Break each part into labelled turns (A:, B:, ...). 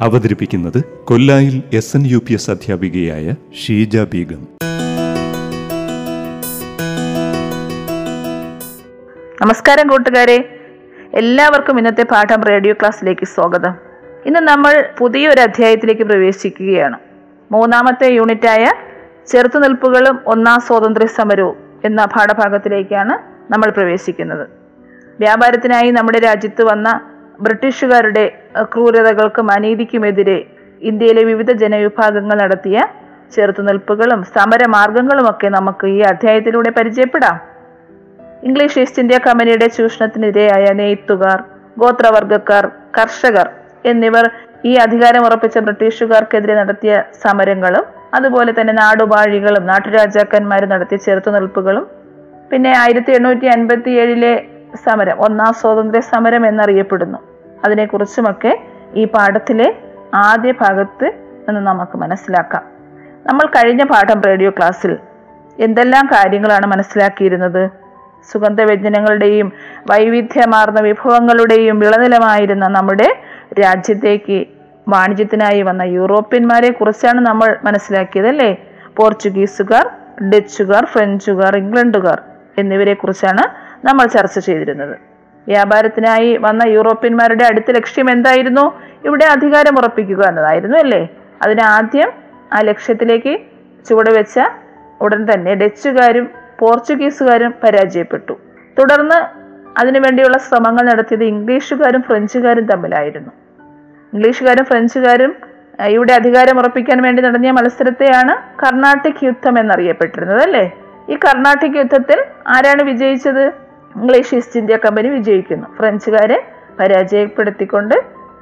A: അവതരിപ്പിക്കുന്നത് കൊല്ലായിൽ S N U P S അധ്യാപികയായ ഷീജ ബീഗം.
B: നമസ്കാരം കൂട്ടുകാരെ. എല്ലാവർക്കും ഇന്നത്തെ പാഠം റേഡിയോ ക്ലാസ്സിലേക്ക് സ്വാഗതം. ഇന്ന് നമ്മൾ പുതിയൊരു അധ്യായത്തിലേക്ക് പ്രവേശിക്കുകയാണ്. മൂന്നാമത്തെ യൂണിറ്റായ ചെറുത്തുനിൽപ്പുകളും ഒന്നാം സ്വാതന്ത്ര്യ സമരവും എന്ന പാഠഭാഗത്തിലേക്കാണ് നമ്മൾ പ്രവേശിക്കുന്നത്. വ്യാപാരത്തിനായി നമ്മുടെ രാജ്യത്ത് വന്ന ബ്രിട്ടീഷുകാരുടെ ക്രൂരതകൾക്കും അനീതിക്കുമെതിരെ ഇന്ത്യയിലെ വിവിധ ജനവിഭാഗങ്ങൾ നടത്തിയ ചെറുത്തുനിൽപ്പുകളും സമരമാർഗങ്ങളുമൊക്കെ നമുക്ക് ഈ അധ്യായത്തിലൂടെ പരിചയപ്പെടാം. ഇംഗ്ലീഷ് ഈസ്റ്റ് ഇന്ത്യ കമ്പനിയുടെ ചൂഷണത്തിനിരയായ നെയ്ത്തുകാർ ഗോത്രവർഗക്കാർ കർഷകർ എന്നിവർ ഈ അധികാരം ഉറപ്പിച്ച ബ്രിട്ടീഷുകാർക്കെതിരെ നടത്തിയ സമരങ്ങളും അതുപോലെ തന്നെ നാടുപാഴികളും നാട്ടുരാജാക്കന്മാർ നടത്തിയ ചെറുത്തുനിൽപ്പുകളും പിന്നെ ആയിരത്തി എണ്ണൂറ്റി അൻപത്തി ഏഴിലെ സമരം ഒന്നാം സ്വാതന്ത്ര്യ സമരം എന്നറിയപ്പെടുന്നു. അതിനെക്കുറിച്ചുമൊക്കെ ഈ പാഠത്തിലെ ആദ്യ ഭാഗത്ത് നിന്ന് നമുക്ക് മനസ്സിലാക്കാം. നമ്മൾ കഴിഞ്ഞ പാഠം റേഡിയോ ക്ലാസ്സിൽ എന്തെല്ലാം കാര്യങ്ങളാണ് മനസ്സിലാക്കിയിരുന്നത്? സുഗന്ധവ്യഞ്ജനങ്ങളുടെയും വൈവിധ്യമാർന്ന വിഭവങ്ങളുടെയും വിളനിലമായിരുന്ന നമ്മുടെ രാജ്യത്തേക്ക് വാണിജ്യത്തിനായി വന്ന യൂറോപ്യന്മാരെ കുറിച്ചാണ് നമ്മൾ മനസ്സിലാക്കിയത് അല്ലേ? പോർച്ചുഗീസുകാർ ഡച്ചുകാർ ഫ്രഞ്ചുകാർ ഇംഗ്ലണ്ടുകാർ എന്നിവരെ കുറിച്ചാണ് നമ്മൾ ചർച്ച ചെയ്തിരുന്നത്. വ്യാപാരത്തിനായി വന്ന യൂറോപ്യന്മാരുടെ അടുത്ത ലക്ഷ്യം എന്തായിരുന്നു? ഇവിടെ അധികാരം ഉറപ്പിക്കുക എന്നതായിരുന്നു അല്ലേ? അതിന് ആദ്യം ആ ലക്ഷ്യത്തിലേക്ക് ചുവടുവെച്ച ഉടൻ തന്നെ ഡച്ചുകാരും പോർച്ചുഗീസുകാരും പരാജയപ്പെട്ടു. തുടർന്ന് അതിനുവേണ്ടിയുള്ള ശ്രമങ്ങൾ നടത്തിയത് ഇംഗ്ലീഷുകാരും ഫ്രഞ്ചുകാരും തമ്മിലായിരുന്നു. ഇംഗ്ലീഷുകാരും ഫ്രഞ്ചുകാരും ഇവിടെ അധികാരം ഉറപ്പിക്കാൻ വേണ്ടി നടന്ന മത്സരത്തെയാണ് കർണാട്ടിക് യുദ്ധം എന്നറിയപ്പെട്ടിരുന്നത് അല്ലേ? ഈ കർണാട്ടിക് യുദ്ധത്തിൽ ആരാണ് വിജയിച്ചത്? ഇംഗ്ലീഷ് ഈസ്റ്റ് ഇന്ത്യ കമ്പനി വിജയിക്കുന്നു. ഫ്രഞ്ചുകാരെ പരാജയപ്പെടുത്തിക്കൊണ്ട്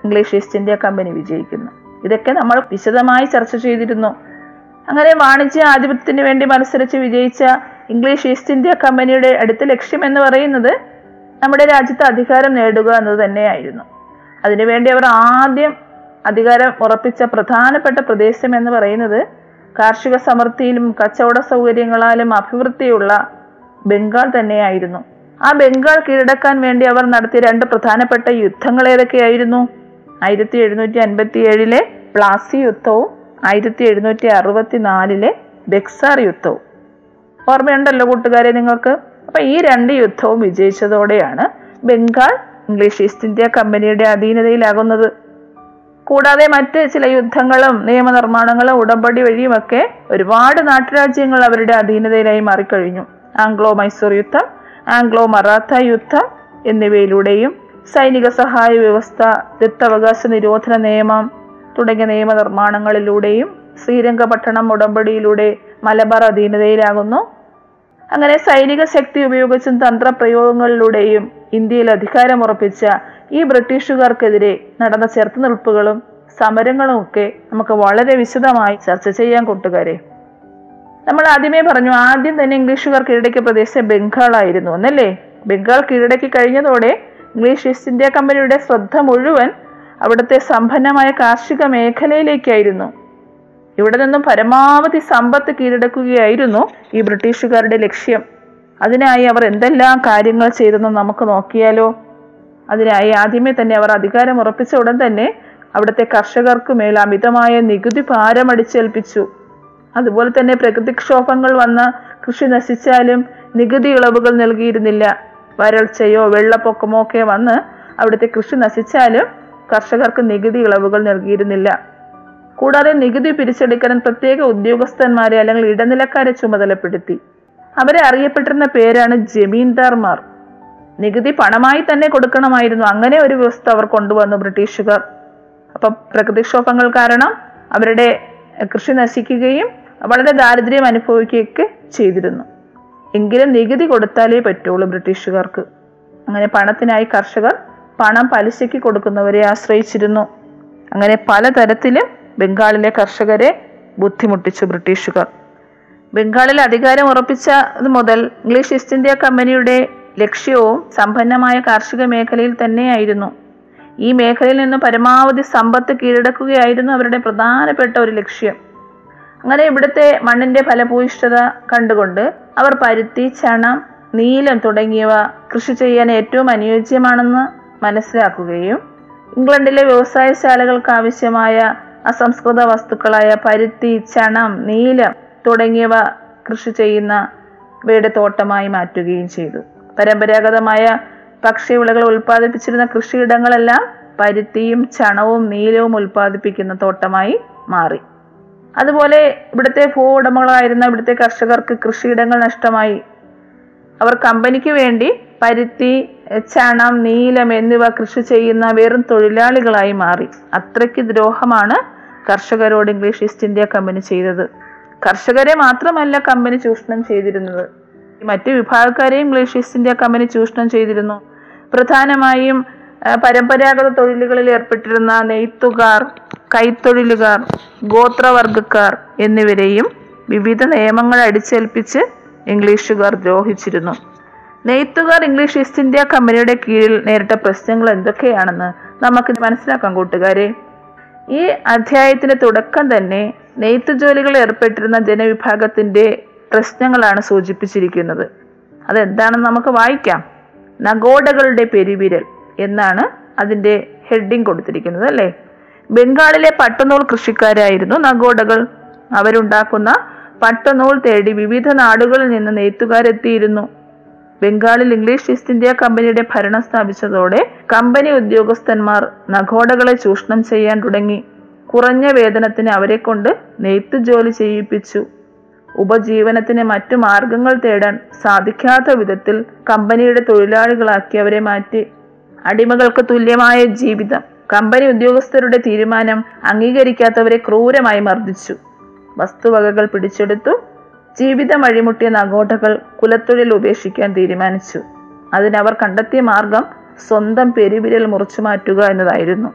B: ഇംഗ്ലീഷ് ഈസ്റ്റ് ഇന്ത്യ കമ്പനി വിജയിക്കുന്നു. ഇതൊക്കെ നമ്മൾ വിശദമായി ചർച്ച ചെയ്തിരുന്നു. അങ്ങനെ വാണിജ്യ ആധിപത്യത്തിന് വേണ്ടി മത്സരിച്ച് വിജയിച്ച ഇംഗ്ലീഷ് ഈസ്റ്റ് ഇന്ത്യ കമ്പനിയുടെ അടുത്ത ലക്ഷ്യം എന്ന് പറയുന്നത് നമ്മുടെ രാജ്യത്ത് അധികാരം നേടുക എന്നത് തന്നെയായിരുന്നു. അതിനുവേണ്ടി അവർ ആദ്യം അധികാരം ഉറപ്പിച്ച പ്രധാനപ്പെട്ട പ്രദേശം എന്ന് പറയുന്നത് കാർഷിക സമൃദ്ധിയിലും കച്ചവട സൗകര്യങ്ങളാലും അഭിവൃദ്ധിയുള്ള ബംഗാൾ തന്നെയായിരുന്നു. ആ ബംഗാൾ കീഴടക്കാൻ വേണ്ടി അവർ നടത്തിയ രണ്ട് പ്രധാനപ്പെട്ട യുദ്ധങ്ങൾ ഏതൊക്കെയായിരുന്നു? ആയിരത്തി എഴുന്നൂറ്റി അൻപത്തി ഏഴിലെ പ്ലാസി യുദ്ധവും ആയിരത്തി എഴുന്നൂറ്റി അറുപത്തി നാലിലെ ബെക്സാർ യുദ്ധവും. ഓർമ്മയുണ്ടല്ലോ കൂട്ടുകാരെ നിങ്ങൾക്ക്? അപ്പൊ ഈ രണ്ട് യുദ്ധവും വിജയിച്ചതോടെയാണ് ബംഗാൾ ഇംഗ്ലീഷ് ഈസ്റ്റ് ഇന്ത്യ കമ്പനിയുടെ അധീനതയിലാകുന്നത്. കൂടാതെ മറ്റ് ചില യുദ്ധങ്ങളും നിയമനിർമ്മാണങ്ങളും ഉടമ്പടി വഴിയുമൊക്കെ ഒരുപാട് നാട്ടുരാജ്യങ്ങൾ അവരുടെ അധീനതയിലായി മാറിക്കഴിഞ്ഞു. ആംഗ്ലോ മൈസൂർ യുദ്ധം ആംഗ്ലോ മറാത്ത യുദ്ധ എന്നിവയിലൂടെയും സൈനിക സഹായ വ്യവസ്ഥ ദത്തവകാശ നിരോധന നിയമം തുടങ്ങിയ നിയമനിർമ്മാണങ്ങളിലൂടെയും ശ്രീരംഗപട്ടണം ഉടമ്പടിയിലൂടെ മലബാർ അധീനതയിലാകുന്നു. അങ്ങനെ സൈനിക ശക്തി ഉപയോഗിച്ചും തന്ത്രപ്രയോഗങ്ങളിലൂടെയും ഇന്ത്യയിൽ അധികാരമുറപ്പിച്ച ഈ ബ്രിട്ടീഷുകാർക്കെതിരെ നടന്ന ചെറുത്തുനിൽപ്പുകളും സമരങ്ങളും ഒക്കെ നമുക്ക് വളരെ വിശദമായി ചർച്ച ചെയ്യാൻ കൂട്ടുകാരെ. നമ്മൾ ആദ്യമേ പറഞ്ഞു ആദ്യം തന്നെ ഇംഗ്ലീഷുകാർ കീഴടക്കിയ പ്രദേശം ബംഗാളായിരുന്നു എന്നല്ലേ? ബംഗാൾ കീഴടക്കി കഴിഞ്ഞതോടെ ഇംഗ്ലീഷ് ഈസ്റ്റ് ഇന്ത്യ കമ്പനിയുടെ ശ്രദ്ധ മുഴുവൻ അവിടുത്തെ സമ്പന്നമായ കാർഷിക മേഖലയിലേക്കായിരുന്നു. ഇവിടെ നിന്നും പരമാവധി സമ്പത്ത് കീഴടക്കുകയായിരുന്നു ഈ ബ്രിട്ടീഷുകാരുടെ ലക്ഷ്യം. അതിനായി അവർ എന്തെല്ലാം കാര്യങ്ങൾ ചെയ്തെന്ന് നമുക്ക് നോക്കിയാലോ? അതിനായി ആദ്യമേ തന്നെ അവർ അധികാരം ഉറപ്പിച്ച ഉടൻ തന്നെ അവിടുത്തെ കർഷകർക്ക് മേൽ അമിതമായ നികുതി ഭാരമടിച്ചേൽപ്പിച്ചു. അതുപോലെ തന്നെ പ്രകൃതിക്ഷോഭങ്ങൾ വന്ന കൃഷി നശിച്ചാലും നികുതി ഇളവുകൾ നൽകിയിരുന്നില്ല. വരൾച്ചയോ വെള്ളപ്പൊക്കമോ ഒക്കെ വന്ന് അവിടുത്തെ കൃഷി നശിച്ചാലും കർഷകർക്ക് നികുതി ഇളവുകൾ നൽകിയിരുന്നില്ല. കൂടാതെ നികുതി പിരിച്ചെടുക്കാൻ പ്രത്യേക ഉദ്യോഗസ്ഥന്മാരെ അല്ലെങ്കിൽ ഇടനിലക്കാരെ ചുമതലപ്പെടുത്തി. അവരെ അറിയപ്പെട്ടിരുന്ന പേരാണ് ജമീന്ദാർമാർ. നികുതി പണമായി തന്നെ കൊടുക്കണമായിരുന്നു. അങ്ങനെ ഒരു വ്യവസ്ഥ അവർ കൊണ്ടുവന്നു ബ്രിട്ടീഷുകാർ. അപ്പൊ പ്രകൃതിക്ഷോഭങ്ങൾ കാരണം അവരുടെ കൃഷി നശിക്കുകയും വളരെ ദാരിദ്ര്യം അനുഭവിക്കുകയൊക്കെ ചെയ്തിരുന്നു. എങ്കിലും നികുതി കൊടുത്താലേ പറ്റുള്ളൂ ബ്രിട്ടീഷുകാർക്ക്. അങ്ങനെ പണത്തിനായി കർഷകർ പണം പലിശയ്ക്ക് കൊടുക്കുന്നവരെ ആശ്രയിച്ചിരുന്നു. അങ്ങനെ പലതരത്തിലും ബംഗാളിലെ കർഷകരെ ബുദ്ധിമുട്ടിച്ചു ബ്രിട്ടീഷുകാർ. ബംഗാളിൽ അധികാരം ഉറപ്പിച്ചത് മുതൽ ഇംഗ്ലീഷ് ഈസ്റ്റ് ഇന്ത്യ കമ്പനിയുടെ ലക്ഷ്യവും സമ്പന്നമായ കാർഷിക മേഖലയിൽ തന്നെയായിരുന്നു. ഈ മേഖലയിൽ നിന്ന് പരമാവധി സമ്പത്ത് കീഴടക്കുകയായിരുന്നു അവരുടെ പ്രധാനപ്പെട്ട ഒരു ലക്ഷ്യം. അങ്ങനെ ഇവിടുത്തെ മണ്ണിന്റെ ഫലഭൂയിഷ്ഠത കണ്ടുകൊണ്ട് അവർ പരുത്തി ചണം നീലം തുടങ്ങിയവ കൃഷി ചെയ്യാൻ ഏറ്റവും അനുയോജ്യമാണെന്ന് മനസ്സിലാക്കുകയും ഇംഗ്ലണ്ടിലെ വ്യവസായശാലകൾക്ക് ആവശ്യമായ അസംസ്കൃത വസ്തുക്കളായ പരുത്തി ചണം നീലം തുടങ്ങിയവ കൃഷി ചെയ്യുന്ന വീട് തോട്ടമായി മാറ്റുകയും ചെയ്തു. പരമ്പരാഗതമായ ഭക്ഷ്യവിളകൾ ഉൽപ്പാദിപ്പിച്ചിരുന്ന കൃഷിയിടങ്ങളെല്ലാം പരുത്തിയും ചണവും നീലവും ഉൽപ്പാദിപ്പിക്കുന്ന തോട്ടമായി മാറി. അതുപോലെ ഇവിടുത്തെ ഭൂ ഉടമകളായിരുന്ന ഇവിടുത്തെ കർഷകർക്ക് കൃഷിയിടങ്ങൾ നഷ്ടമായി. അവർ കമ്പനിക്ക് വേണ്ടി പരുത്തി ചണം നീലം എന്നിവ കൃഷി ചെയ്യുന്ന വെറും തൊഴിലാളികളായി മാറി. അത്രയ്ക്ക് ദ്രോഹമാണ് കർഷകരോട് ഇംഗ്ലീഷ് ഈസ്റ്റ് ഇന്ത്യ കമ്പനി ചെയ്തത്. കർഷകരെ മാത്രമല്ല കമ്പനി ചൂഷണം ചെയ്തിരുന്നത്. മറ്റു വിഭാഗക്കാരെയും ഇംഗ്ലീഷ് ഈസ്റ്റ് ഇന്ത്യ കമ്പനി ചൂഷണം ചെയ്തിരുന്നു. പ്രധാനമായും പരമ്പരാഗത തൊഴിലുകളിൽ ഏർപ്പെട്ടിരുന്ന നെയ്ത്തുകാർ കൈത്തൊഴിലുകാർ ഗോത്രവർഗക്കാർ എന്നിവരെയും വിവിധ നിയമങ്ങൾ അടിച്ചേൽപ്പിച്ച് ഇംഗ്ലീഷുകാർ ദ്രോഹിച്ചിരുന്നു. നെയ്ത്തുകാർ ഇംഗ്ലീഷ് ഈസ്റ്റ് ഇന്ത്യ കമ്പനിയുടെ കീഴിൽ നേരിട്ട പ്രശ്നങ്ങൾ എന്തൊക്കെയാണെന്ന് നമുക്ക് മനസ്സിലാക്കാം കൂട്ടുകാരെ. ഈ അധ്യായത്തിന്റെ തുടക്കം തന്നെ നെയ്ത്ത് ജോലികളിൽ ഏർപ്പെട്ടിരുന്ന ജനവിഭാഗത്തിന്റെ പ്രശ്നങ്ങളാണ് സൂചിപ്പിച്ചിരിക്കുന്നത്. അതെന്താണെന്ന് നമുക്ക് വായിക്കാം. നഗോഡകളുടെ പെരുവിരൽ. എന്നാണ് അതിന്റെ ഹെഡിങ് കൊടുത്തിരിക്കുന്നത് അല്ലേ? ബംഗാളിലെ പട്ടുനൂൽ കൃഷിക്കാരായിരുന്നു നഗോഡകൾ. അവരുണ്ടാക്കുന്ന പട്ടുനൂൽ തേടി വിവിധ നാടുകളിൽ നിന്ന് നെയ്ത്തുകാരെത്തിയിരുന്നു. ബംഗാളിൽ ഇംഗ്ലീഷ് ഈസ്റ്റ് ഇന്ത്യ കമ്പനിയുടെ ഭരണം സ്ഥാപിച്ചതോടെ കമ്പനി ഉദ്യോഗസ്ഥന്മാർ നഗോഡകളെ ചൂഷണം ചെയ്യാൻ തുടങ്ങി. കുറഞ്ഞ വേതനത്തിന് അവരെ കൊണ്ട് നെയ്ത്ത് ജോലി ചെയ്യിപ്പിച്ചു. ഉപജീവനത്തിന് മറ്റു മാർഗങ്ങൾ തേടാൻ സാധിക്കാത്ത വിധത്തിൽ കമ്പനിയുടെ തൊഴിലാളികളാക്കി അവരെ മാറ്റി. അടിമകൾക്ക് തുല്യമായ ജീവിതം. കമ്പനി ഉദ്യോഗസ്ഥരുടെ തീരുമാനം അംഗീകരിക്കാത്തവരെ ക്രൂരമായി മർദ്ദിച്ചു. വസ്തുവകകൾ പിടിച്ചെടുത്തു. ജീവിതം അഴിമുട്ടിയ നഗോട്ടകൾ കുലത്തൊഴിൽ ഉപേക്ഷിക്കാൻ തീരുമാനിച്ചു. അതിനവർ കണ്ടെത്തിയ മാർഗം സ്വന്തം പെരുവിരൽ മുറിച്ചു മാറ്റുക എന്നതായിരുന്നു.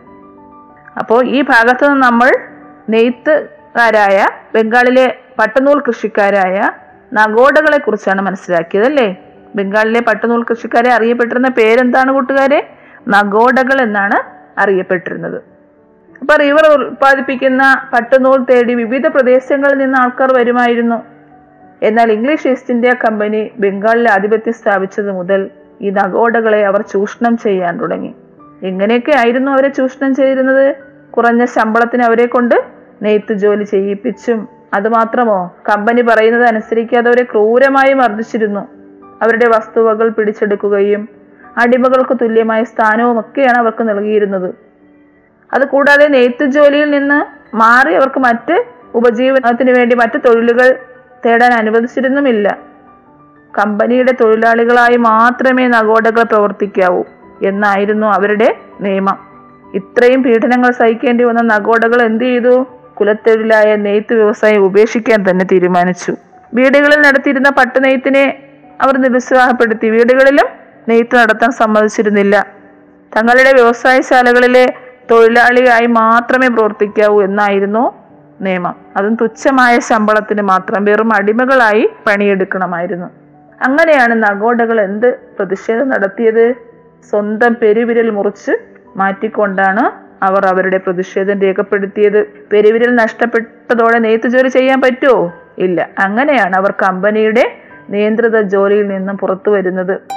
B: അപ്പോൾ ഈ ഭാഗത്ത് നിന്ന് നമ്മൾ നെയ്ത്തുകാരായ ബംഗാളിലെ പട്ടുനൂൽ കൃഷിക്കാരായ നഗോഡകളെ കുറിച്ചാണ് മനസ്സിലാക്കിയത് അല്ലേ? ബംഗാളിലെ പട്ടുനൂൽ കൃഷിക്കാരെ അറിയപ്പെട്ടിരുന്ന പേരെന്താണ് കൂട്ടുകാരെ? നഗോഡകൾ എന്നാണ് അറിയപ്പെട്ടിരുന്നത്. അപ്പൊ റിവർ ഉൽപ്പാദിപ്പിക്കുന്ന പട്ടുനൂൽ തേടി വിവിധ പ്രദേശങ്ങളിൽ നിന്ന് ആൾക്കാർ വരുമായിരുന്നു. എന്നാൽ ഇംഗ്ലീഷ് ഈസ്റ്റ് ഇന്ത്യ കമ്പനി ബംഗാളിൽ ആധിപത്യം സ്ഥാപിച്ചത് മുതൽ ഈ നഗോഡകളെ അവർ ചൂഷണം ചെയ്യാൻ തുടങ്ങി. എങ്ങനെയൊക്കെ ആയിരുന്നു അവരെ ചൂഷണം ചെയ്തിരുന്നത്. കുറഞ്ഞ ശമ്പളത്തിന് അവരെ കൊണ്ട് നെയ്ത്ത് ജോലി ചെയ്യിപ്പിച്ചും അതുമാത്രമോ കമ്പനി പറയുന്നത് അനുസരിക്കാതെ അവരെ ക്രൂരമായി മർദ്ദിച്ചിരുന്നു. അവരുടെ വസ്തുവകൾ പിടിച്ചെടുക്കുകയും അടിമകൾക്ക് തുല്യമായ സ്ഥാനവും ഒക്കെയാണ് അവർക്ക് നൽകിയിരുന്നത്. അതുകൂടാതെ നെയ്ത്ത് ജോലിയിൽ നിന്ന് മാറി അവർക്ക് മറ്റ് ഉപജീവനത്തിന് വേണ്ടി മറ്റ് തൊഴിലുകൾ തേടാൻ അനുവദിച്ചിരുന്നുമില്ല. കമ്പനിയുടെ തൊഴിലാളികളായി മാത്രമേ നഗോഡകൾ പ്രവർത്തിക്കാവൂ എന്നായിരുന്നു അവരുടെ നിയമം. ഇത്രയും പീഡനങ്ങൾ സഹിക്കേണ്ടി വന്ന നഗോഡകൾ എന്ത് ചെയ്തു? കുലത്തൊഴിലായ നെയ്ത്ത് വ്യവസായം ഉപേക്ഷിക്കാൻ തന്നെ തീരുമാനിച്ചു. വീടുകളിൽ നടത്തിയിരുന്ന പട്ടുനെയ്ത്തിനെ അവർ നിരുത്സാഹപ്പെടുത്തി. വീടുകളിലും നെയ്ത്ത് നടത്താൻ സമ്മതിച്ചിരുന്നില്ല. തങ്ങളുടെ വ്യവസായശാലകളിലെ തൊഴിലാളിയായി മാത്രമേ പ്രവർത്തിക്കാവൂ എന്നായിരുന്നു നിയമം. അതും തുച്ഛമായ ശമ്പളത്തിന് മാത്രം വെറും അടിമകളായി പണിയെടുക്കണമായിരുന്നു. അങ്ങനെയാണ് നഗോഡകൾ എന്ത് പ്രതിഷേധം നടത്തിയത്? സ്വന്തം പെരുവിരൽ മുറിച്ച് മാറ്റിക്കൊണ്ടാണ് അവർ അവരുടെ പ്രതിഷേധം രേഖപ്പെടുത്തിയത്. പെരുവിരൽ നഷ്ടപ്പെട്ടതോടെ നെയ്ത്ത് ജോലി ചെയ്യാൻ പറ്റുമോ? ഇല്ല. അങ്ങനെയാണ് അവർ കമ്പനിയുടെ നിയന്ത്രിത ജോലിയിൽ നിന്നും പുറത്തു വരുന്നത്.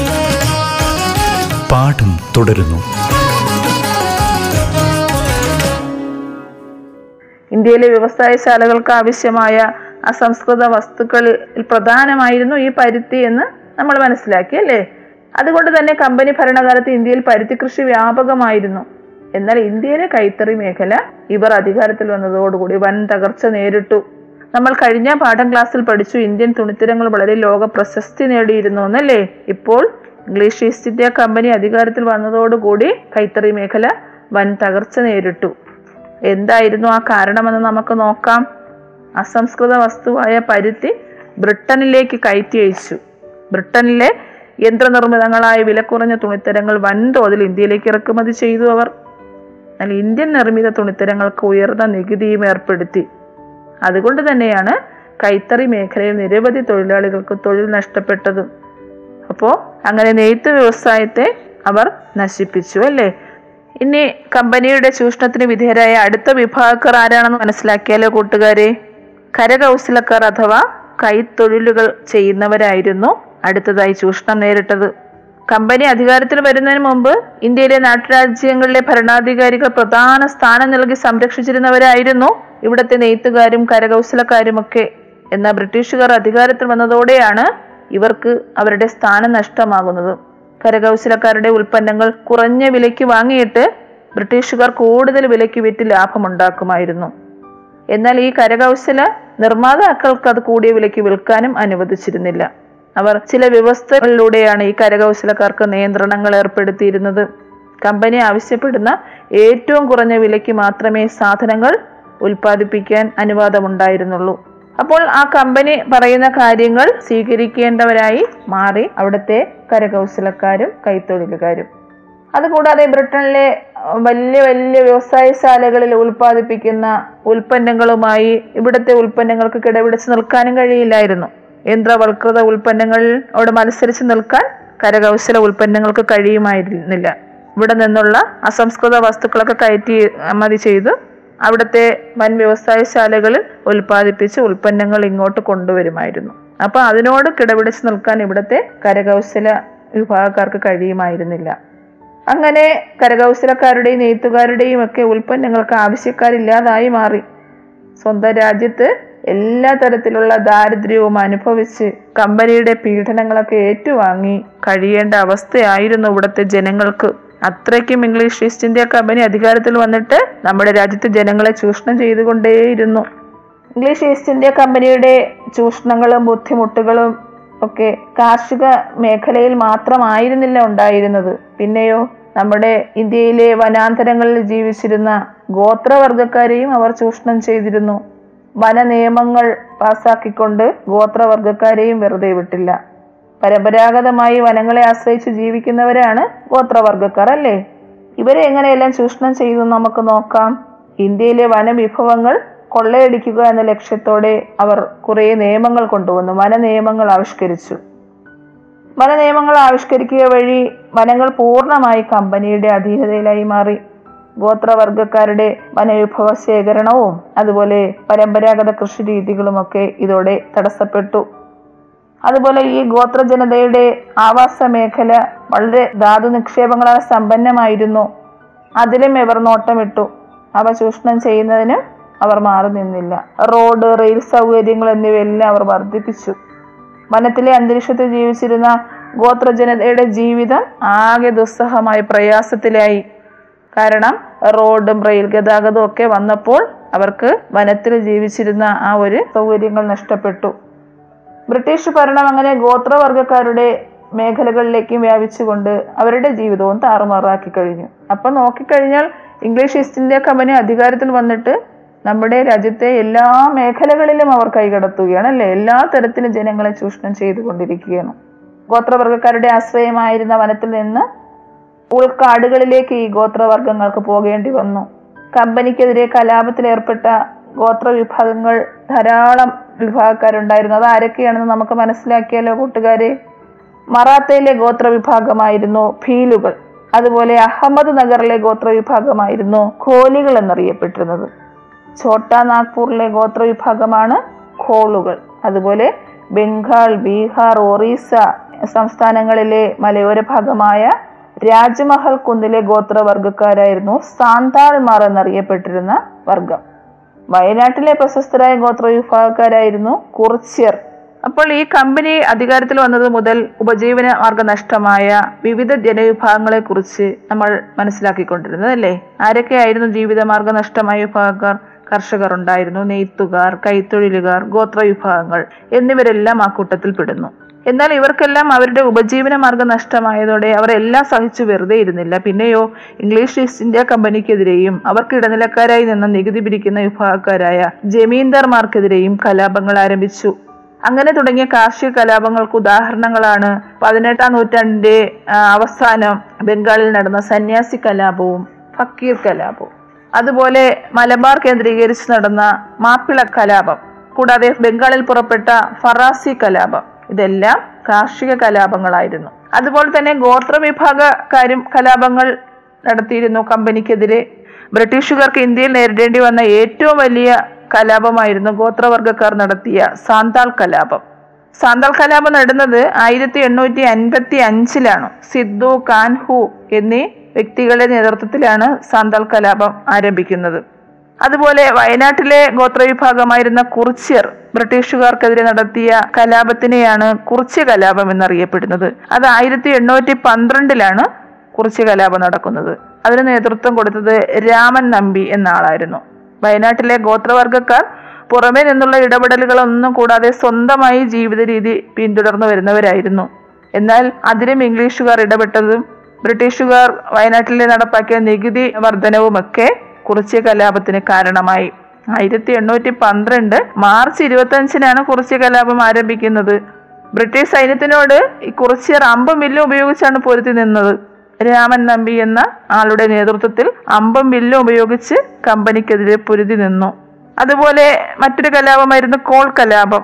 A: പാഠം തുടരുന്നു.
B: ഇന്ത്യയിലെ വ്യവസായശാലകൾക്ക് ആവശ്യമായ അസംസ്കൃത വസ്തുക്കളിൽ പ്രധാനമായിരുന്നു ഈ പരുത്തി എന്ന് നമ്മൾ മനസ്സിലാക്കി അല്ലേ? അതുകൊണ്ട് തന്നെ കമ്പനി ഭരണകാലത്ത് ഇന്ത്യയിൽ പരുത്തി കൃഷി വ്യാപകമായിരുന്നു. എന്നാൽ ഇന്ത്യയിലെ കൈത്തറി മേഖല ഇവർ അധികാരത്തിൽ വന്നതോടുകൂടി വൻ തകർച്ച നേരിട്ടു. നമ്മൾ കഴിഞ്ഞ പാഠം ക്ലാസ്സിൽ പഠിച്ചു ഇന്ത്യൻ തുണിത്തരങ്ങൾ വളരെ ലോക പ്രശസ്തി നേടിയിരുന്നു എന്നല്ലേ ഇപ്പോൾ ഇംഗ്ലീഷ് ഈസ്റ്റ് ഇന്ത്യ കമ്പനി അധികാരത്തിൽ വന്നതോടുകൂടി കൈത്തറി മേഖല വൻ തകർച്ച നേരിട്ടു. എന്തായിരുന്നു ആ കാരണമെന്ന് നമുക്ക് നോക്കാം. അസംസ്കൃത വസ്തുവായ പരുത്തി ബ്രിട്ടനിലേക്ക് കയറ്റി അയച്ചു. ബ്രിട്ടനിലെ യന്ത്രനിർമ്മിതങ്ങളായ വിലക്കുറഞ്ഞ തുണിത്തരങ്ങൾ വൻതോതിൽ ഇന്ത്യയിലേക്ക് ഇറക്കുമതി ചെയ്തു അവർ. എന്നാൽ ഇന്ത്യൻ നിർമ്മിത തുണിത്തരങ്ങൾക്ക് ഉയർന്ന നികുതിയും ഏർപ്പെടുത്തി. അതുകൊണ്ട് തന്നെയാണ് കൈത്തറി മേഖലയിൽ നിരവധി തൊഴിലാളികൾക്ക് തൊഴിൽ നഷ്ടപ്പെട്ടത്. അപ്പോൾ അങ്ങനെ നെയ്ത്ത് വ്യവസായത്തെ അവർ നശിപ്പിച്ചു അല്ലേ? ഇനി കമ്പനിയുടെ ചൂഷണത്തിന് വിധേയരായ അടുത്ത വിഭാഗക്കാർ ആരാണെന്ന് മനസ്സിലാക്കിയാലോ കൂട്ടുകാരെ? കരകൗശലക്കാർ അഥവാ കൈത്തൊഴിലുകൾ ചെയ്യുന്നവരായിരുന്നു അടുത്തതായി ചൂഷണം നേരിട്ടത്. കമ്പനി അധികാരത്തിൽ വരുന്നതിന് മുമ്പ് ഇന്ത്യയിലെ നാട്ടുരാജ്യങ്ങളിലെ ഭരണാധികാരികൾ പ്രധാന സ്ഥാനം നൽകി സംരക്ഷിച്ചിരുന്നവരായിരുന്നു ഇവിടുത്തെ നെയ്ത്തുകാരും കരകൗശലക്കാരും ഒക്കെ എന്നാൽ ബ്രിട്ടീഷുകാർ അധികാരത്തിൽ വന്നതോടെയാണ് ഇവർക്ക് അവരുടെ സ്ഥാനം നഷ്ടമാകുന്നതും. കരകൗശലക്കാരുടെ ഉൽപ്പന്നങ്ങൾ കുറഞ്ഞ വിലയ്ക്ക് വാങ്ങിയിട്ട് ബ്രിട്ടീഷുകാർ കൂടുതൽ വിലയ്ക്ക് വിറ്റ് ലാഭമുണ്ടാക്കുമായിരുന്നു. എന്നാൽ ഈ കരകൗശല നിർമ്മാതാക്കൾക്ക് അത് കൂടിയ വിലയ്ക്ക് വിൽക്കാനും അനുവദിച്ചിരുന്നില്ല. അവർ ചില വ്യവസ്ഥകളിലൂടെയാണ് ഈ കരകൗശലക്കാർക്ക് നിയന്ത്രണങ്ങൾ ഏർപ്പെടുത്തിയിരുന്നത്. കമ്പനി ആവശ്യപ്പെടുന്ന ഏറ്റവും കുറഞ്ഞ വിലയ്ക്ക് മാത്രമേ സാധനങ്ങൾ ഉൽപ്പാദിപ്പിക്കാൻ അനുവാദമുണ്ടായിരുന്നുള്ളൂ. അപ്പോൾ ആ കമ്പനി പറയുന്ന കാര്യങ്ങൾ സ്വീകരിക്കേണ്ടവരായി മാറി അവിടുത്തെ കരകൗശലക്കാരും കൈത്തൊഴിലുകാരും. അതുകൂടാതെ ബ്രിട്ടനിലെ വലിയ വലിയ വ്യവസായശാലകളിൽ ഉൽപ്പാദിപ്പിക്കുന്ന ഉൽപ്പന്നങ്ങളുമായി ഇവിടുത്തെ ഉൽപ്പന്നങ്ങൾക്ക് കിടപിടിച്ച് നിൽക്കാനും കഴിയില്ലായിരുന്നു. യന്ത്രവൽകൃത ഉൽപ്പന്നങ്ങളോട് മത്സരിച്ച് നിൽക്കാൻ കരകൗശല ഉൽപ്പന്നങ്ങൾക്ക് കഴിയുമായിരുന്നില്ല. ഇവിടെ നിന്നുള്ള അസംസ്കൃത വസ്തുക്കളൊക്കെ കയറ്റി മതി ചെയ്തു അവിടുത്തെ വൻ വ്യവസായശാലകളിൽ ഉൽപ്പാദിപ്പിച്ച് ഉൽപ്പന്നങ്ങൾ ഇങ്ങോട്ട് കൊണ്ടുവരുമായിരുന്നു. അപ്പൊ അതിനോട് കിടപിടിച്ച് നിൽക്കാൻ ഇവിടുത്തെ കരകൗശല വിഭാഗക്കാർക്ക് കഴിയുമായിരുന്നില്ല. അങ്ങനെ കരകൗശലക്കാരുടെയും നെയ്ത്തുകാരുടെയും ഒക്കെ ഉൽപ്പന്നങ്ങൾക്ക് ആവശ്യക്കാരില്ലാതായി മാറി. സ്വന്തം രാജ്യത്ത് എല്ലാ തരത്തിലുള്ള ദാരിദ്ര്യവും അനുഭവിച്ച് കമ്പനിയുടെ പീഡനങ്ങളൊക്കെ ഏറ്റുവാങ്ങി കഴിയേണ്ട അവസ്ഥയായിരുന്നു ഇവിടുത്തെ ജനങ്ങൾക്ക്. അത്രയ്ക്കും ഇംഗ്ലീഷ് ഈസ്റ്റ് ഇന്ത്യ കമ്പനി അധികാരത്തിൽ വന്നിട്ട് നമ്മുടെ രാജ്യത്തെ ജനങ്ങളെ ചൂഷണം ചെയ്തുകൊണ്ടേയിരുന്നു. ഇംഗ്ലീഷ് ഈസ്റ്റ് ഇന്ത്യ കമ്പനിയുടെ ചൂഷണങ്ങളും ബുദ്ധിമുട്ടുകളും ഒക്കെ കാർഷിക മേഖലയിൽ മാത്രമായിരുന്നില്ല ഉണ്ടായിരുന്നത്. പിന്നെയോ നമ്മുടെ ഇന്ത്യയിലെ വനാന്തരങ്ങളിൽ ജീവിച്ചിരുന്ന ഗോത്രവർഗക്കാരെയും അവർ ചൂഷണം ചെയ്തിരുന്നു. വന നിയമങ്ങൾ പാസാക്കിക്കൊണ്ട് ഗോത്രവർഗക്കാരെയും വെറുതെ വിട്ടില്ല. പരമ്പരാഗതമായി വനങ്ങളെ ആശ്രയിച്ച് ജീവിക്കുന്നവരാണ് ഗോത്രവർഗക്കാർ അല്ലേ ഇവരെ എങ്ങനെയെല്ലാം ചൂഷണം ചെയ്തു നമുക്ക് നോക്കാം. ഇന്ത്യയിലെ വനവിഭവങ്ങൾ കൊള്ളയടിക്കുക എന്ന ലക്ഷ്യത്തോടെ അവർ കുറെ നിയമങ്ങൾ കൊണ്ടുവന്നു. വന നിയമങ്ങൾ ആവിഷ്കരിച്ചു. വന നിയമങ്ങൾ ആവിഷ്കരിക്കുക വഴി വനങ്ങൾ പൂർണമായി കമ്പനിയുടെ അധീനതയിലായി മാറി. ഗോത്രവർഗക്കാരുടെ വനവിഭവ ശേഖരണവും അതുപോലെ പരമ്പരാഗത കൃഷി രീതികളുമൊക്കെ ഇതോടെ തടസ്സപ്പെട്ടു. അതുപോലെ ഈ ഗോത്ര ജനതയുടെ ആവാസ മേഖല വളരെ ധാതു നിക്ഷേപങ്ങളാൽ സമ്പന്നമായിരുന്നു. അതിലും ഇവർ നോട്ടമിട്ടു. അവ ചൂഷണം ചെയ്യുന്നതിന് അവർ മാറി നിന്നില്ല. റോഡ് റെയിൽ സൗകര്യങ്ങൾ എന്നിവയെല്ലാം അവർ വർദ്ധിപ്പിച്ചു. വനത്തിലെ അന്തരീക്ഷത്തിൽ ജീവിച്ചിരുന്ന ഗോത്രജനതയുടെ ജീവിതം ആകെ ദുസ്സഹമായി പ്രയാസത്തിലായി. കാരണം റോഡും റെയിൽ ഗതാഗതവും ഒക്കെ വന്നപ്പോൾ അവർക്ക് വനത്തിൽ ജീവിച്ചിരുന്ന ആ ഒരു സൗകര്യങ്ങൾ നഷ്ടപ്പെട്ടു. ബ്രിട്ടീഷ് ഭരണം അങ്ങനെ ഗോത്രവർഗക്കാരുടെ മേഖലകളിലേക്കും വ്യാപിച്ചുകൊണ്ട് അവരുടെ ജീവിതവും താറുമാറാക്കി കഴിഞ്ഞു. അപ്പൊ നോക്കിക്കഴിഞ്ഞാൽ ഇംഗ്ലീഷ് ഈസ്റ്റ് ഇന്ത്യ കമ്പനി അധികാരത്തിൽ വന്നിട്ട് നമ്മുടെ രാജ്യത്തെ എല്ലാ മേഖലകളിലും അവർ കൈകടത്തുകയാണ് അല്ലെ? എല്ലാ തരത്തിലും ജനങ്ങളെ ചൂഷണം ചെയ്തുകൊണ്ടിരിക്കുകയാണ്. ഗോത്രവർഗക്കാരുടെ ആശ്രയമായിരുന്ന വനത്തിൽ നിന്ന് ഉൾക്കാടുകളിലേക്ക് ഈ ഗോത്രവർഗങ്ങൾക്ക് പോകേണ്ടി വന്നു. കമ്പനിക്കെതിരെ കലാപത്തിൽ ഏർപ്പെട്ട ഗോത്ര വിഭാഗങ്ങൾ ധാരാളം വിഭാഗക്കാരുണ്ടായിരുന്നു അത് ആരൊക്കെയാണെന്ന് നമുക്ക് മനസ്സിലാക്കിയാലോ കൂട്ടുകാരെ? മറാത്തയിലെ ഗോത്ര വിഭാഗമായിരുന്നു ഭീലുകൾ. അതുപോലെ അഹമ്മദ് നഗറിലെ ഗോത്ര വിഭാഗമായിരുന്നു ഖോലികൾ എന്നറിയപ്പെട്ടിരുന്നത്. ഛോട്ടാ നാഗ്പൂറിലെ ഗോത്ര വിഭാഗമാണ് ഖോളുകൾ. അതുപോലെ ബംഗാൾ ബീഹാർ ഒറീസ സംസ്ഥാനങ്ങളിലെ മലയോര ഭാഗമായ രാജ്മഹൽ കുന്നിലെ ഗോത്രവർഗക്കാരായിരുന്നു സാന്താൾമാർ എന്നറിയപ്പെട്ടിരുന്ന വർഗം വയനാട്ടിലെ പ്രശസ്തരായ ഗോത്ര വിഭാഗക്കാരായിരുന്നു കുറിച്യർ അപ്പോൾ ഈ കമ്പനി അധികാരത്തിൽ വന്നത് മുതൽ ഉപജീവന മാർഗ നഷ്ടമായ വിവിധ ജനവിഭാഗങ്ങളെ കുറിച്ച് നമ്മൾ മനസ്സിലാക്കിക്കൊണ്ടിരുന്നത് അല്ലേ? ആരൊക്കെയായിരുന്നു ജീവിതമാർഗ നഷ്ടമായ വിഭാഗക്കാർ? കർഷകർ ഉണ്ടായിരുന്നു നെയ്ത്തുകാർ കൈത്തൊഴിലുകാർ ഗോത്ര വിഭാഗങ്ങൾ എന്നിവരെല്ലാം ആ കൂട്ടത്തിൽ പെടുന്നു. എന്നാൽ ഇവർക്കെല്ലാം അവരുടെ ഉപജീവന മാർഗം നഷ്ടമായതോടെ അവർ എല്ലാം സഹിച്ചു വെറുതെ ഇരുന്നില്ല. പിന്നെയോ ഇംഗ്ലീഷ് ഈസ്റ്റ് ഇന്ത്യ കമ്പനിക്കെതിരെയും അവർക്ക് ഇടനിലക്കാരായി നിന്ന് നികുതി പിരിക്കുന്ന വിഭാഗക്കാരായ ജമീന്ദാർമാർക്കെതിരെയും കലാപങ്ങൾ ആരംഭിച്ചു. അങ്ങനെ തുടങ്ങിയ കാർഷിക കലാപങ്ങൾക്ക് ഉദാഹരണങ്ങളാണ് പതിനെട്ടാം നൂറ്റാണ്ടിന്റെ അവസാനം ബംഗാളിൽ നടന്ന സന്യാസി കലാപവും ഫക്കീർ കലാപവും. അതുപോലെ മലബാർ കേന്ദ്രീകരിച്ച് നടന്ന മാപ്പിള കലാപം കൂടാതെ ബംഗാളിൽ പുറപ്പെട്ട ഫറാസി കലാപം. ഇതെല്ലാം കാർഷിക കലാപങ്ങളായിരുന്നു. അതുപോലെ തന്നെ ഗോത്ര വിഭാഗക്കാരും കലാപങ്ങൾ നടത്തിയിരുന്നു കമ്പനിക്കെതിരെ. ബ്രിട്ടീഷുകാർക്ക് ഇന്ത്യയിൽ നേരിടേണ്ടി വന്ന ഏറ്റവും വലിയ കലാപമായിരുന്നു ഗോത്രവർഗക്കാർ നടത്തിയ സാന്താൾ കലാപം. സാന്താൾ കലാപം നടന്നത് ആയിരത്തി എണ്ണൂറ്റി അൻപത്തി അഞ്ചിലാണ് സിദ്ധു കാൻഹു എന്നീ വ്യക്തികളുടെ നേതൃത്വത്തിലാണ് സാന്താൾ കലാപം ആരംഭിക്കുന്നത്. അതുപോലെ വയനാട്ടിലെ ഗോത്രവിഭാഗമായിരുന്ന കുറിച്യർ ബ്രിട്ടീഷുകാർക്കെതിരെ നടത്തിയ കലാപത്തിനെയാണ് കുറിച്യ കലാപം എന്നറിയപ്പെടുന്നത്. അത് ആയിരത്തി എണ്ണൂറ്റി പന്ത്രണ്ടിലാണ് കുറിച്യ കലാപം നടക്കുന്നത്. അതിന് നേതൃത്വം കൊടുത്തത് രാമൻ നമ്പി എന്ന ആളായിരുന്നു വയനാട്ടിലെ ഗോത്രവർഗക്കാർ പുറമേ നിന്നുള്ള ഇടപെടലുകളൊന്നും കൂടാതെ സ്വന്തമായി ജീവിത രീതി പിന്തുടർന്നു വരുന്നവരായിരുന്നു. എന്നാൽ അതിലും ഇംഗ്ലീഷുകാർ ഇടപെട്ടതും ബ്രിട്ടീഷുകാർ വയനാട്ടിലെ നടപ്പാക്കിയ നികുതി വർധനവുമൊക്കെ കുറിച്യ കലാപത്തിന് കാരണമായി. ആയിരത്തി എണ്ണൂറ്റി പന്ത്രണ്ട് മാർച്ച് ഇരുപത്തി അഞ്ചിനാണ് കുറിച്യ കലാപം ആരംഭിക്കുന്നത്. ബ്രിട്ടീഷ് സൈന്യത്തിനോട് ഈ കുറിച്യർ അമ്പും വില്ലും ഉപയോഗിച്ചാണ് പൊരുത്തി നിന്നത്. രാമൻ നമ്പി എന്ന ആളുടെ നേതൃത്വത്തിൽ അമ്പം വില്ലും ഉപയോഗിച്ച് കമ്പനിക്കെതിരെ പൊരുതി നിന്നു. അതുപോലെ മറ്റൊരു കലാപമായിരുന്നു കോൾ കലാപം.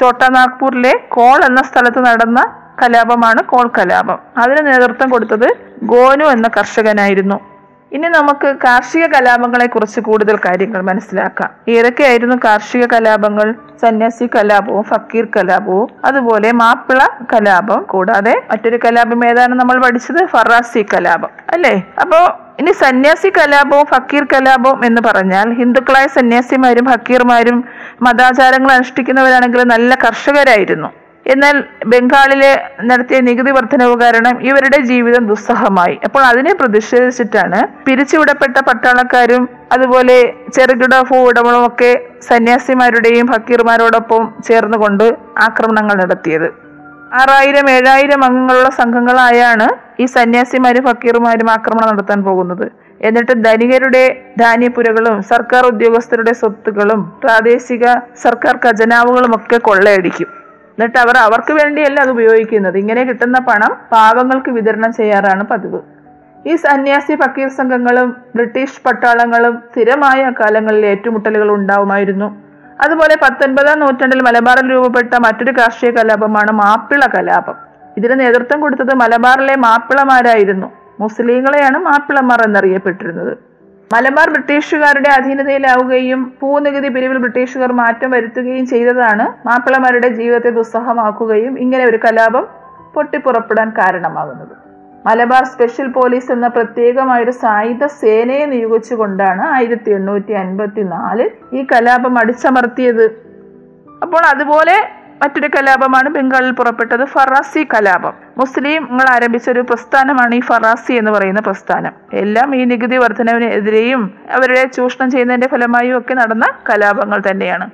B: ചോട്ടാ നാഗ്പൂരിലെ കോൾ എന്ന സ്ഥലത്ത് നടന്ന കലാപമാണ് കോൾ കലാപം. അതിന് നേതൃത്വം കൊടുത്തത് ഗോനു എന്ന കർഷകനായിരുന്നു. ഇനി നമുക്ക് കാർഷിക കലാപങ്ങളെ കുറിച്ച് കൂടുതൽ കാര്യങ്ങൾ മനസ്സിലാക്കാം. ഏതൊക്കെയായിരുന്നു കാർഷിക കലാപങ്ങൾ? സന്യാസി കലാപവും ഫക്കീർ കലാപവും അതുപോലെ മാപ്പിള കലാപം കൂടാതെ മറ്റൊരു കലാപം ഏതാണ് നമ്മൾ പഠിച്ചത്? ഫറാസി കലാപം അല്ലേ? അപ്പോ ഇനി സന്യാസി കലാപവും ഫക്കീർ കലാപവും എന്ന് പറഞ്ഞാൽ ഹിന്ദുക്കളായ സന്യാസിമാരും ഫക്കീർമാരും മതാചാരങ്ങൾ അനുഷ്ഠിക്കുന്നവരാണെങ്കിൽ നല്ല കർഷകരായിരുന്നു. എന്നാൽ ബംഗാളിലെ നടത്തിയ നികുതി വർധനവ് കാരണം ഇവരുടെ ജീവിതം ദുസ്സഹമായി. അപ്പോൾ അതിനെ പ്രതിഷേധിച്ചിട്ടാണ് പിരിച്ചുവിടപ്പെട്ട പട്ടാളക്കാരും അതുപോലെ ചെറുകിട ഭൂ ഉടമകളും ഒക്കെ സന്യാസിമാരുടെയും ഫക്കീർമാരോടൊപ്പം ചേർന്നുകൊണ്ട് ആക്രമണങ്ങൾ നടത്തിയത്. ആറായിരം ഏഴായിരം അംഗങ്ങളുള്ള സംഘങ്ങളായാണ് ഈ സന്യാസിമാരും ഫക്കീർമാരും ആക്രമണം നടത്താൻ പോകുന്നത്. എന്നിട്ട് ധനികരുടെ ധാന്യപ്പുരകളും സർക്കാർ ഉദ്യോഗസ്ഥരുടെ സ്വത്തുക്കളും പ്രാദേശിക സർക്കാർ ഖജനാവുകളും ഒക്കെ കൊള്ളയടിക്കും. എന്നിട്ട് അവർ അവർക്ക് വേണ്ടിയല്ല അത് ഉപയോഗിക്കുന്നത്. ഇങ്ങനെ കിട്ടുന്ന പണം പാവങ്ങൾക്ക് വിതരണം ചെയ്യാറാണ് പതിവ്. ഈ സന്യാസി ഫക്കീർ സംഘങ്ങളും ബ്രിട്ടീഷ് പട്ടാളങ്ങളും സ്ഥിരമായ കാലങ്ങളിൽ ഏറ്റുമുട്ടലുകൾ ഉണ്ടാവുമായിരുന്നു. അതുപോലെ പത്തൊൻപതാം നൂറ്റാണ്ടിൽ മലബാറിൽ രൂപപ്പെട്ട മറ്റൊരു കാർഷിക കലാപമാണ് മാപ്പിള കലാപം. ഇതിന് നേതൃത്വം കൊടുത്തത് മലബാറിലെ മാപ്പിളമാരായിരുന്നു. മുസ്ലിങ്ങളെയാണ് മാപ്പിളമാർ എന്നറിയപ്പെട്ടിരുന്നത്. മലബാർ ബ്രിട്ടീഷുകാരുടെ അധീനതയിലാവുകയും ഭൂനികുതി പിരിവിൽ ബ്രിട്ടീഷുകാർ മാറ്റം വരുത്തുകയും ചെയ്തതാണ് മാപ്പിളമാരുടെ ജീവിതത്തെ ദുസ്സഹമാക്കുകയും ഇങ്ങനെ ഒരു കലാപം പൊട്ടിപ്പുറപ്പെടാൻ കാരണമാകുന്നത്. മലബാർ സ്പെഷ്യൽ പോലീസ് എന്ന പ്രത്യേകമായൊരു സായുധ സേനയെ നിയോഗിച്ചുകൊണ്ടാണ് ആയിരത്തി എണ്ണൂറ്റി അൻപത്തി നാലിൽ ഈ കലാപം അടിച്ചമർത്തിയത്. അപ്പോൾ അതുപോലെ മറ്റൊരു കലാപമാണ് ബംഗാളിൽ പുറപ്പെട്ടത് ഫറാസി കലാപം. മുസ്ലിംങ്ങൾ ആരംഭിച്ച ഒരു പ്രസ്ഥാനമാണ് ഈ ഫറാസി എന്ന് പറയുന്ന പ്രസ്ഥാനം. എല്ലാം ഈ നികുതി വർധനവിനെതിരെയും അവരുടെ ചൂഷണം ചെയ്യുന്നതിന്റെ ഫലമായും ഒക്കെ നടന്ന കലാപങ്ങൾ തന്നെയാണ്.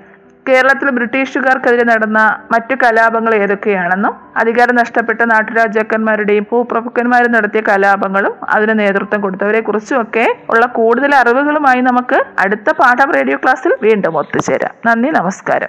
B: കേരളത്തിൽ ബ്രിട്ടീഷുകാർക്കെതിരെ നടന്ന മറ്റു കലാപങ്ങൾ ഏതൊക്കെയാണെന്നും അധികാരം നഷ്ടപ്പെട്ട നാട്ടുരാജാക്കന്മാരുടെയും ഭൂപ്രഭുക്കന്മാരും നടത്തിയ കലാപങ്ങളും അതിന് നേതൃത്വം കൊടുത്തവരെ കുറിച്ചുമൊക്കെ ഉള്ള കൂടുതൽ അറിവുകളുമായി നമുക്ക് അടുത്ത പാഠം റേഡിയോ ക്ലാസ്സിൽ വീണ്ടും ഒത്തുചേരാം. നന്ദി നമസ്കാരം.